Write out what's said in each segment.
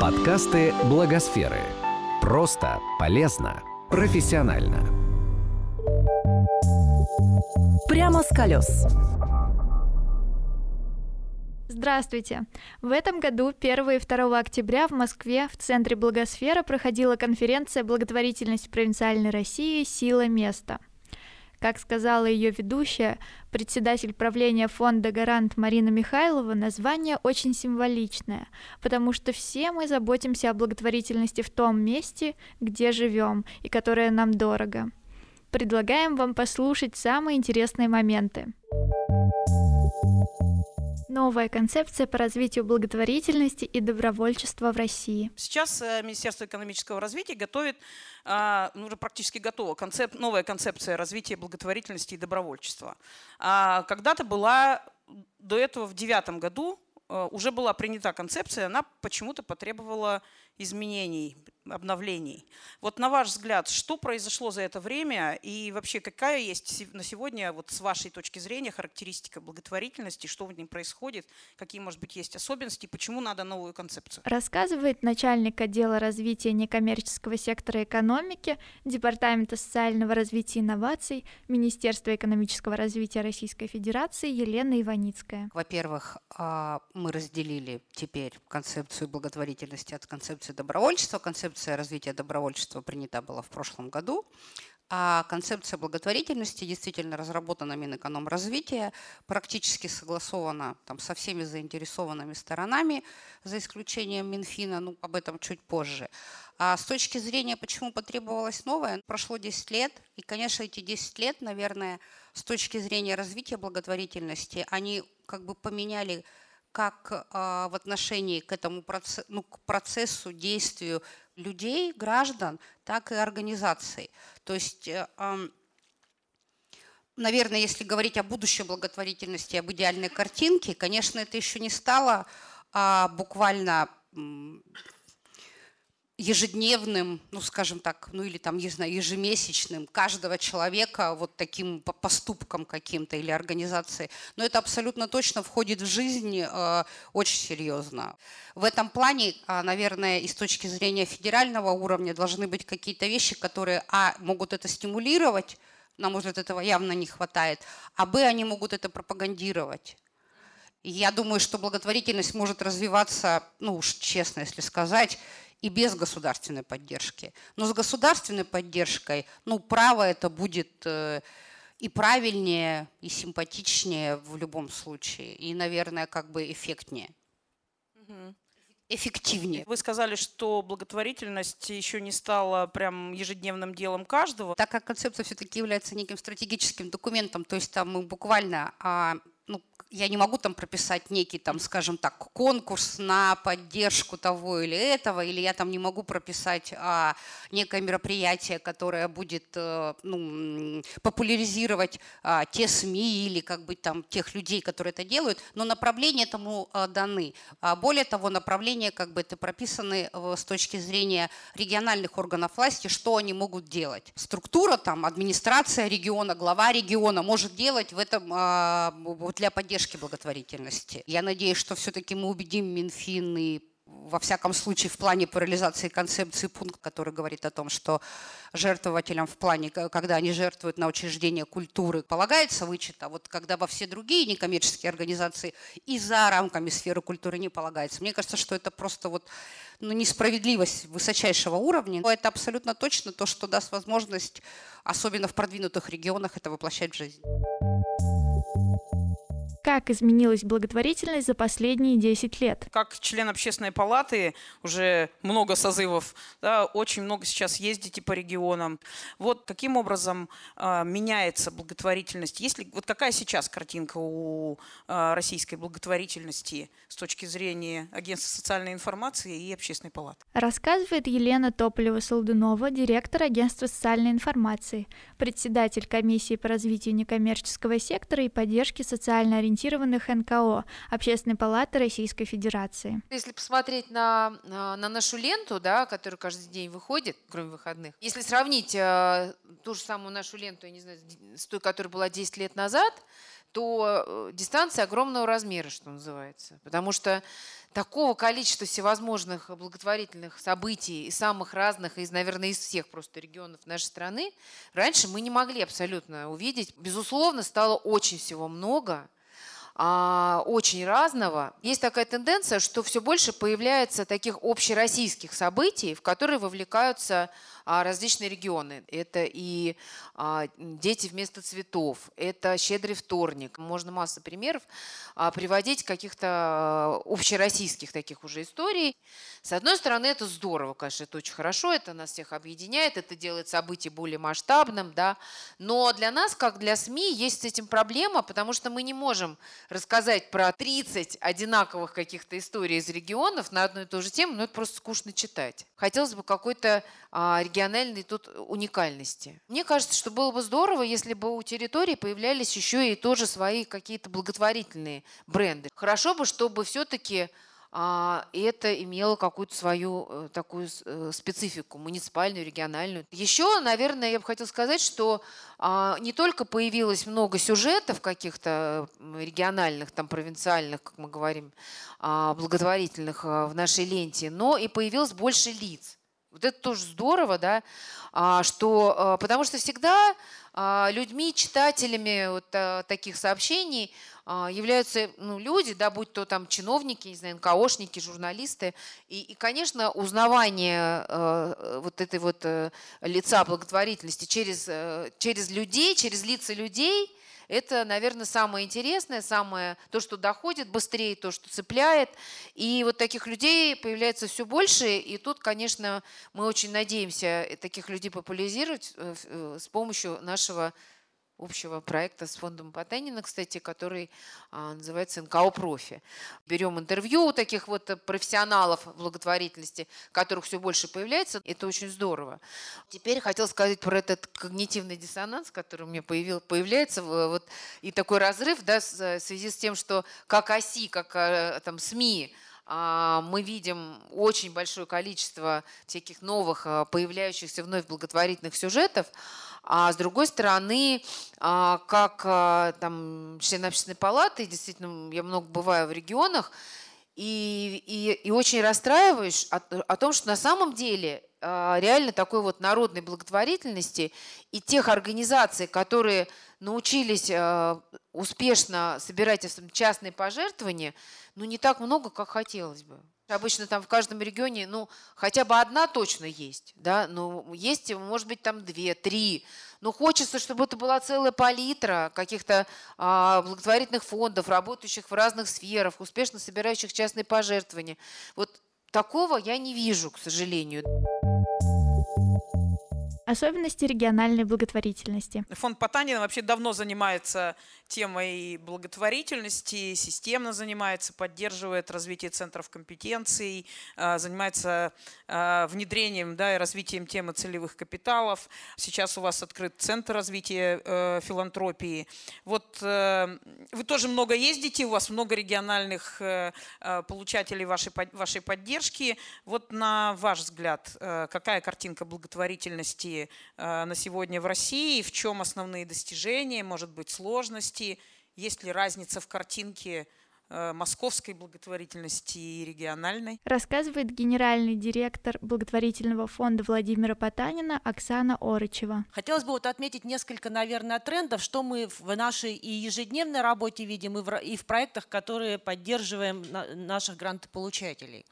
Подкасты Благосферы. Просто, полезно, профессионально. Прямо с колес. Здравствуйте! В этом году 1 и 2 октября в Москве в Центре Благосфера проходила конференция «Благотворительность провинциальной России. Сила места». Как сказала ее ведущая, председатель правления фонда «Гарант» Марина Михайлова, название очень символичное, потому что все мы заботимся о благотворительности в том месте, где живем и которое нам дорого. Предлагаем вам послушать самые интересные моменты. Новая концепция по развитию благотворительности и добровольчества в России. Сейчас э, Министерство экономического развития готовит, а, ну, уже практически готова, концеп, новая концепция развития благотворительности и добровольчества. А когда-то была, до этого в девятом году э, уже была принята концепция, она почему-то потребовала изменений, обновлений. Вот на ваш взгляд, что произошло за это время и вообще какая есть на сегодня, вот с вашей точки зрения, характеристика благотворительности, что в ней происходит, какие, может быть, есть особенности, почему надо новую концепцию? Рассказывает начальник отдела развития некоммерческого сектора экономики Департамента социального развития и инноваций Министерства экономического развития Российской Федерации Елена Иваницкая. Во-первых, а, мы разделили теперь концепцию благотворительности от концепции добровольчества. Концепция концепция развития добровольчества принята была в прошлом году, а концепция благотворительности действительно разработана Минэкономразвития, практически согласована там, со всеми заинтересованными сторонами, за исключением Минфина, ну, об этом чуть позже. А с точки зрения, почему потребовалось новое, прошло 10 лет, и, конечно, эти 10 лет, наверное, с точки зрения развития благотворительности, они как бы поменяли как а, в отношении к этому процессу, ну, к процессу, действию людей, граждан, так и организаций. То есть, э, наверное, если говорить о будущей благотворительности, об идеальной картинке, конечно, это еще не стало а, буквально ежедневным, ну, скажем так, ну или там, не знаю, ежемесячным каждого человека вот таким поступком каким-то или организацией. Но это абсолютно точно входит в жизнь э, очень серьезно. В этом плане, э, наверное, и с точки зрения федерального уровня должны быть какие-то вещи, которые, а, могут это стимулировать, на мой этого явно не хватает, а, б, они могут это пропагандировать. я думаю, что благотворительность может развиваться, ну уж честно, если сказать, и без государственной поддержки. Но с государственной поддержкой, ну, право это будет э, и правильнее, и симпатичнее в любом случае, и, наверное, как бы эффектнее. эффективнее. Вы сказали, что благотворительность еще не стала прям ежедневным делом каждого. Так как концепция все-таки является неким стратегическим документом, то есть там мы буквально а, я не могу там прописать некий, там, скажем так, конкурс на поддержку того или этого, или я там не могу прописать а, некое мероприятие, которое будет а, ну, популяризировать а, те СМИ или как бы там тех людей, которые это делают, но направления этому а, даны. А, более того, направления как бы это прописаны с точки зрения региональных органов власти, что они могут делать. Структура там, администрация региона, глава региона может делать в этом а, для поддержки благотворительности. Я надеюсь, что все-таки мы убедим Минфин и во всяком случае, в плане по реализации концепции пункт, который говорит о том, что жертвователям в плане, когда они жертвуют на учреждение культуры, полагается вычет, а вот когда во все другие некоммерческие организации и за рамками сферы культуры не полагается. Мне кажется, что это просто вот ну, несправедливость высочайшего уровня. Но это абсолютно точно то, что даст возможность, особенно в продвинутых регионах, это воплощать в жизнь. Как изменилась благотворительность за последние 10 лет? Как член общественной палаты, уже много созывов, да, очень много сейчас ездите по регионам. Вот каким образом э, меняется благотворительность? Если, вот какая сейчас картинка у э, российской благотворительности с точки зрения Агентства социальной информации и общественной палаты? Рассказывает Елена Тополева-Солдунова, директор Агентства социальной информации, председатель комиссии по развитию некоммерческого сектора и поддержки социально ориентированных ориентированных НКО Общественной палаты Российской Федерации. Если посмотреть на, на, нашу ленту, да, которая каждый день выходит, кроме выходных, если сравнить э, ту же самую нашу ленту, я не знаю, с той, которая была 10 лет назад, то э, дистанция огромного размера, что называется. Потому что такого количества всевозможных благотворительных событий из самых разных, из, наверное, из всех просто регионов нашей страны, раньше мы не могли абсолютно увидеть. Безусловно, стало очень всего много, а, очень разного. Есть такая тенденция, что все больше появляется таких общероссийских событий, в которые вовлекаются различные регионы. Это и а, дети вместо цветов, это щедрый вторник. Можно масса примеров а, приводить каких-то общероссийских таких уже историй. С одной стороны, это здорово, конечно, это очень хорошо, это нас всех объединяет, это делает событие более масштабным, да. Но для нас, как для СМИ, есть с этим проблема, потому что мы не можем рассказать про 30 одинаковых каких-то историй из регионов на одну и ту же тему, но это просто скучно читать. Хотелось бы какой-то региональной тут уникальности. Мне кажется, что было бы здорово, если бы у территории появлялись еще и тоже свои какие-то благотворительные бренды. Хорошо бы, чтобы все-таки а, это имело какую-то свою э, такую э, специфику, муниципальную, региональную. Еще, наверное, я бы хотела сказать, что а, не только появилось много сюжетов каких-то региональных, там, провинциальных, как мы говорим, а, благотворительных в нашей ленте, но и появилось больше лиц. Вот это тоже здорово, да, а, что, а, потому что всегда а, людьми, читателями вот таких сообщений являются ну, люди, да, будь то там чиновники, не знаю, НКОшники, журналисты. И, и конечно, узнавание вот этой вот э, лица благотворительности через, э, через людей, через лица людей – это, наверное, самое интересное, самое то, что доходит быстрее, то, что цепляет. И вот таких людей появляется все больше. И тут, конечно, мы очень надеемся таких людей популяризировать э, э, с помощью нашего общего проекта с фондом Потанина, кстати, который а, называется НКО «Профи». Берем интервью у таких вот профессионалов благотворительности, которых все больше появляется. Это очень здорово. Теперь хотел сказать про этот когнитивный диссонанс, который у меня появил, появляется, вот, и такой разрыв да, в связи с тем, что как оси, как э, там, СМИ, мы видим очень большое количество всяких новых, а, появляющихся вновь благотворительных сюжетов, а с другой стороны, а, как а, там, член общественной палаты, действительно, я много бываю в регионах, и, и, и очень расстраиваюсь о, о том, что на самом деле а, реально такой вот народной благотворительности и тех организаций, которые научились успешно собирать частные пожертвования, ну не так много, как хотелось бы. Обычно там в каждом регионе, ну, хотя бы одна точно есть, да, ну, есть, может быть, там две, три. Но хочется, чтобы это была целая палитра каких-то а, благотворительных фондов, работающих в разных сферах, успешно собирающих частные пожертвования. Вот такого я не вижу, к сожалению. Особенности региональной благотворительности. Фонд Потанина вообще давно занимается темой благотворительности, системно занимается, поддерживает развитие центров компетенций, а, занимается а, внедрением да, и развитием темы целевых капиталов. Сейчас у вас открыт Центр развития э, филантропии. Вот э, вы тоже много ездите, у вас много региональных э, получателей вашей, вашей поддержки. Вот на ваш взгляд, какая картинка благотворительности Э, на сегодня в России, в чем основные достижения, может быть, сложности, есть ли разница в картинке э, московской благотворительности и региональной. Рассказывает генеральный директор благотворительного фонда Владимира Потанина Оксана Орычева. Хотелось бы вот отметить несколько, наверное, трендов, что мы в нашей и ежедневной работе видим, и в, и в проектах, которые поддерживаем наших грантополучателей.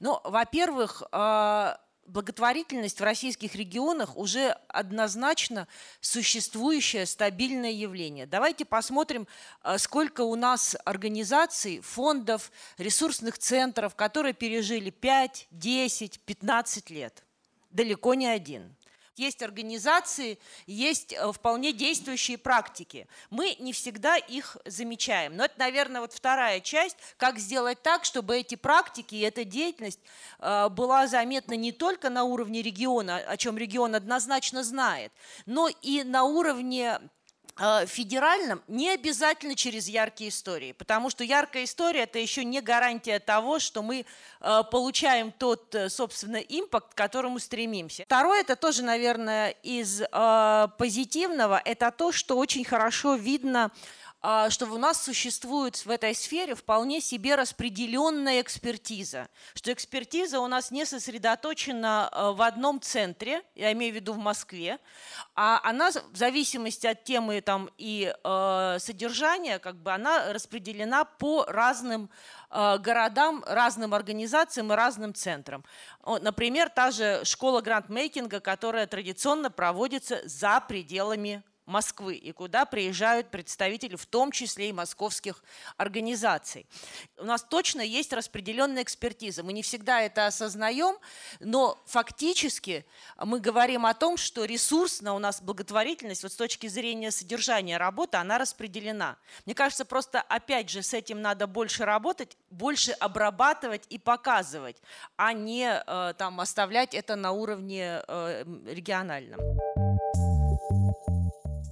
Ну, во-первых, э, благотворительность в российских регионах уже однозначно существующее стабильное явление. Давайте посмотрим, э, сколько у нас организаций, фондов, ресурсных центров, которые пережили 5, 10, 15 лет. Далеко не один. Есть организации, есть э, вполне действующие практики. Мы не всегда их замечаем. Но это, наверное, вот вторая часть, как сделать так, чтобы эти практики и эта деятельность э, была заметна не только на уровне региона, о чем регион однозначно знает, но и на уровне федеральном не обязательно через яркие истории, потому что яркая история – это еще не гарантия того, что мы э, получаем тот, э, собственно, импакт, к которому стремимся. Второе – это тоже, наверное, из позитивного – это то, что очень хорошо видно что у нас существует в этой сфере вполне себе распределенная экспертиза, что экспертиза у нас не сосредоточена а, в одном центре, я имею в виду в Москве, а она в зависимости от темы там, и э, содержания, как бы она распределена по разным э, городам, разным организациям и разным центрам. Например, та же школа грантмейкинга, которая традиционно проводится за пределами Москвы и куда приезжают представители, в том числе и московских организаций. У нас точно есть распределенная экспертиза. Мы не всегда это осознаем, но фактически мы говорим о том, что ресурсна у нас благотворительность вот с точки зрения содержания работы, она распределена. Мне кажется, просто опять же с этим надо больше работать, больше обрабатывать и показывать, а не э, там оставлять это на уровне э, региональном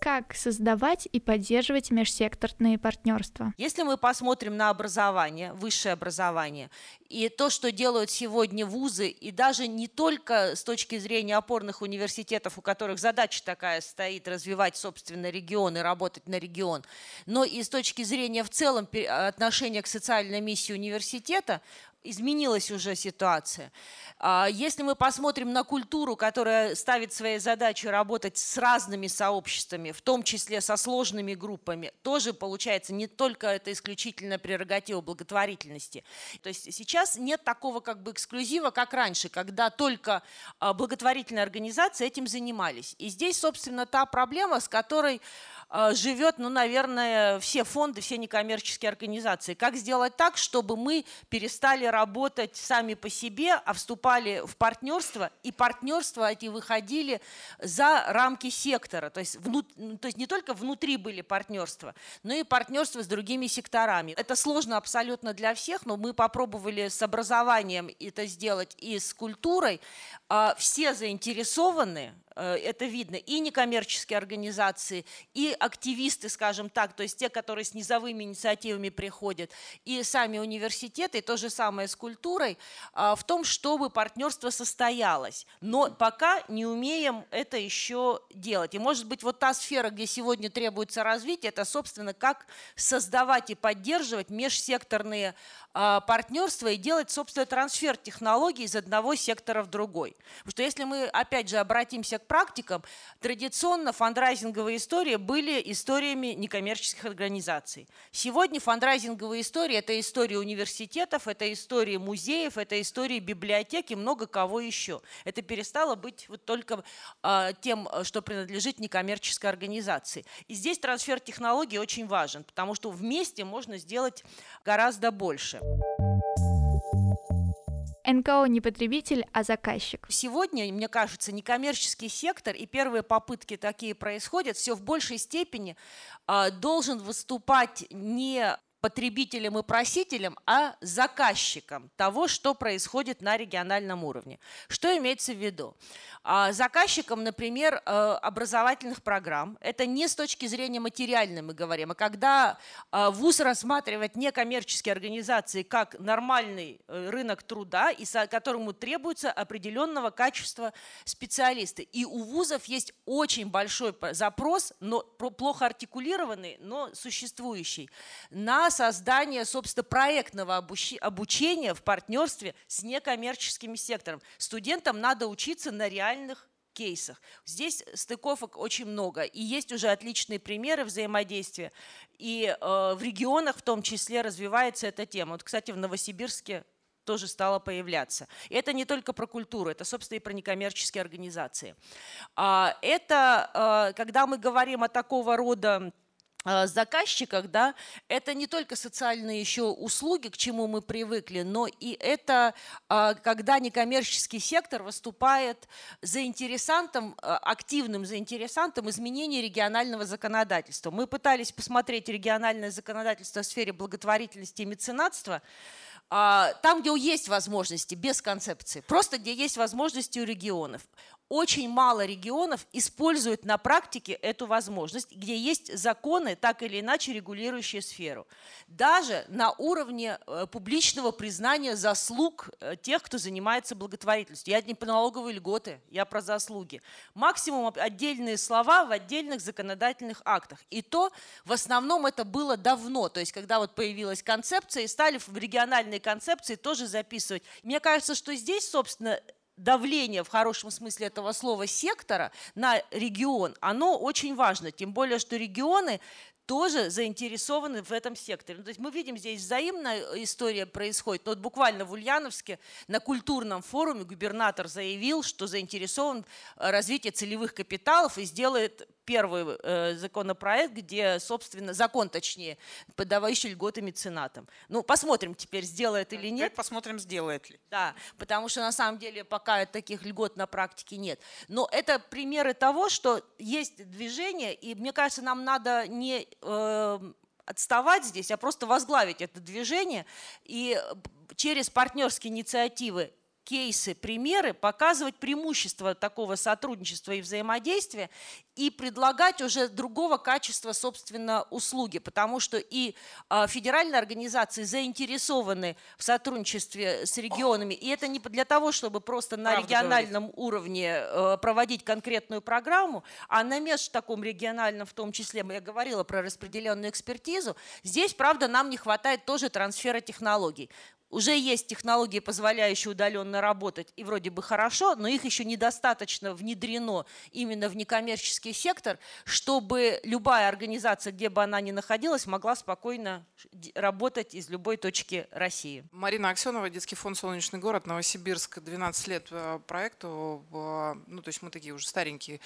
как создавать и поддерживать межсекторные партнерства. Если мы посмотрим на образование, высшее образование, и то, что делают сегодня вузы, и даже не только с точки зрения опорных университетов, у которых задача такая стоит развивать, собственно, регион и работать на регион, но и с точки зрения в целом отношения к социальной миссии университета, изменилась уже ситуация. А, если мы посмотрим на культуру, которая ставит своей задачей работать с разными сообществами, в том числе со сложными группами, тоже получается не только это исключительно прерогатива благотворительности. То есть сейчас нет такого как бы эксклюзива, как раньше, когда только а, благотворительные организации этим занимались. И здесь, собственно, та проблема, с которой живет, ну, наверное, все фонды, все некоммерческие организации. Как сделать так, чтобы мы перестали работать сами по себе, а вступали в партнерство, и партнерства эти выходили за рамки сектора. То есть, внут, ну, то есть не только внутри были партнерства, но и партнерства с другими секторами. Это сложно абсолютно для всех, но мы попробовали с образованием это сделать и с культурой. А, все заинтересованы, это видно, и некоммерческие организации, и активисты, скажем так, то есть те, которые с низовыми инициативами приходят, и сами университеты, и то же самое с культурой, а, в том, чтобы партнерство состоялось. Но пока не умеем это еще делать. И может быть вот та сфера, где сегодня требуется развитие, это, собственно, как создавать и поддерживать межсекторные а, партнерства и делать, собственно, трансфер технологий из одного сектора в другой. Потому что если мы, опять же, обратимся к практикам, традиционно фандрайзинговые истории были историями некоммерческих организаций. Сегодня фандрайзинговые истории – это истории университетов, это истории музеев, это истории библиотек и много кого еще. Это перестало быть вот только э, тем, что принадлежит некоммерческой организации. И здесь трансфер технологий очень важен, потому что вместе можно сделать гораздо больше. НКО не потребитель, а заказчик. Сегодня, мне кажется, некоммерческий сектор, и первые попытки такие происходят, все в большей степени э, должен выступать не потребителем и просителем, а заказчиком того, что происходит на региональном уровне. Что имеется в виду? А, заказчиком, например, э, образовательных программ, это не с точки зрения материальной мы говорим, а когда а, ВУЗ рассматривает некоммерческие организации как нормальный э, рынок труда, и которому требуется определенного качества специалисты. И у ВУЗов есть очень большой запрос, но плохо артикулированный, но существующий, на создание, собственно, проектного обучения в партнерстве с некоммерческим сектором. Студентам надо учиться на реальных кейсах. Здесь стыковок очень много, и есть уже отличные примеры взаимодействия. И э, в регионах в том числе развивается эта тема. Вот, кстати, в Новосибирске тоже стало появляться. И это не только про культуру, это, собственно, и про некоммерческие организации. А, это, э, когда мы говорим о такого рода заказчиках, да, это не только социальные еще услуги, к чему мы привыкли, но и это а, когда некоммерческий сектор выступает заинтересантом, э, активным заинтересантом изменения регионального законодательства. Мы пытались посмотреть региональное законодательство в сфере благотворительности и меценатства, а, там, где есть возможности, без концепции, просто где есть возможности у регионов очень мало регионов используют на практике эту возможность, где есть законы, так или иначе регулирующие сферу. Даже на уровне э, публичного признания заслуг э, тех, кто занимается благотворительностью. Я не про налоговые льготы, я про заслуги. Максимум отдельные слова в отдельных законодательных актах. И то в основном это было давно, то есть когда вот появилась концепция и стали в региональные концепции тоже записывать. Мне кажется, что здесь, собственно, давление в хорошем смысле этого слова сектора на регион, оно очень важно. Тем более, что регионы тоже заинтересованы в этом секторе. Ну, то есть мы видим здесь взаимная история происходит. Но вот буквально в Ульяновске на культурном форуме губернатор заявил, что заинтересован в развитии целевых капиталов и сделает первый э, законопроект, где, собственно, закон, точнее, подавающий льготы меценатам. Ну, посмотрим теперь, сделает или нет. Теперь посмотрим, сделает ли. Да, потому что на самом деле пока таких льгот на практике нет. Но это примеры того, что есть движение, и мне кажется, нам надо не э, отставать здесь, а просто возглавить это движение и через партнерские инициативы кейсы, примеры, показывать преимущества такого сотрудничества и взаимодействия и предлагать уже другого качества, собственно, услуги, потому что и э, федеральные организации заинтересованы в сотрудничестве с регионами, и это не для того, чтобы просто на Правда региональном говорит. уровне э, проводить конкретную программу, а на месте таком региональном, в том числе, я говорила про распределенную экспертизу, здесь, правда, нам не хватает тоже трансфера технологий. Уже есть технологии, позволяющие удаленно работать, и вроде бы хорошо, но их еще недостаточно внедрено именно в некоммерческий сектор, чтобы любая организация, где бы она ни находилась, могла спокойно работать из любой точки России. Марина Аксенова, детский фонд «Солнечный город», Новосибирск, 12 лет э, проекту, ну то есть мы такие уже старенькие.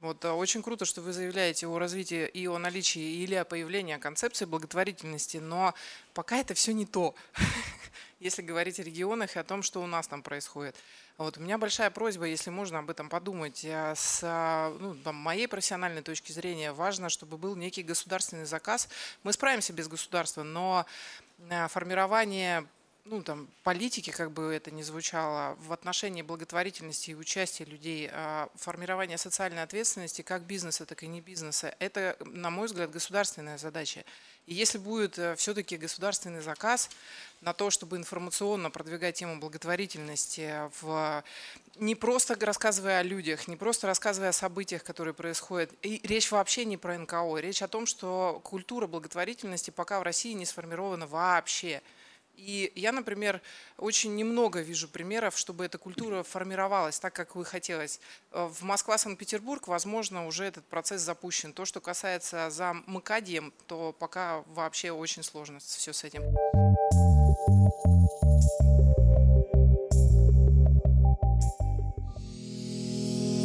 Вот, э, очень круто, что вы заявляете о развитии и о наличии или о появлении концепции благотворительности, но пока это все не то. если говорить о регионах и о том, что у нас там происходит. Вот, у меня большая просьба, если можно об этом подумать. С ну, там, моей профессиональной точки зрения важно, чтобы был некий государственный заказ. Мы справимся без государства, но э, формирование ну, там, политики, как бы это ни звучало, в отношении благотворительности и участия людей, а, формирование социальной ответственности как бизнеса, так и не бизнеса, это, на мой взгляд, государственная задача. И если будет э, все-таки государственный заказ на то, чтобы информационно продвигать тему благотворительности, в, не просто рассказывая о людях, не просто рассказывая о событиях, которые происходят, и речь вообще не про НКО, речь о том, что культура благотворительности пока в России не сформирована вообще. И я, например, очень немного вижу примеров, чтобы эта культура формировалась так, как вы хотелось. Э, в Москва-Санкт-Петербург, возможно, уже этот процесс запущен. То, что касается за МКАДием, то пока вообще очень сложно все с этим.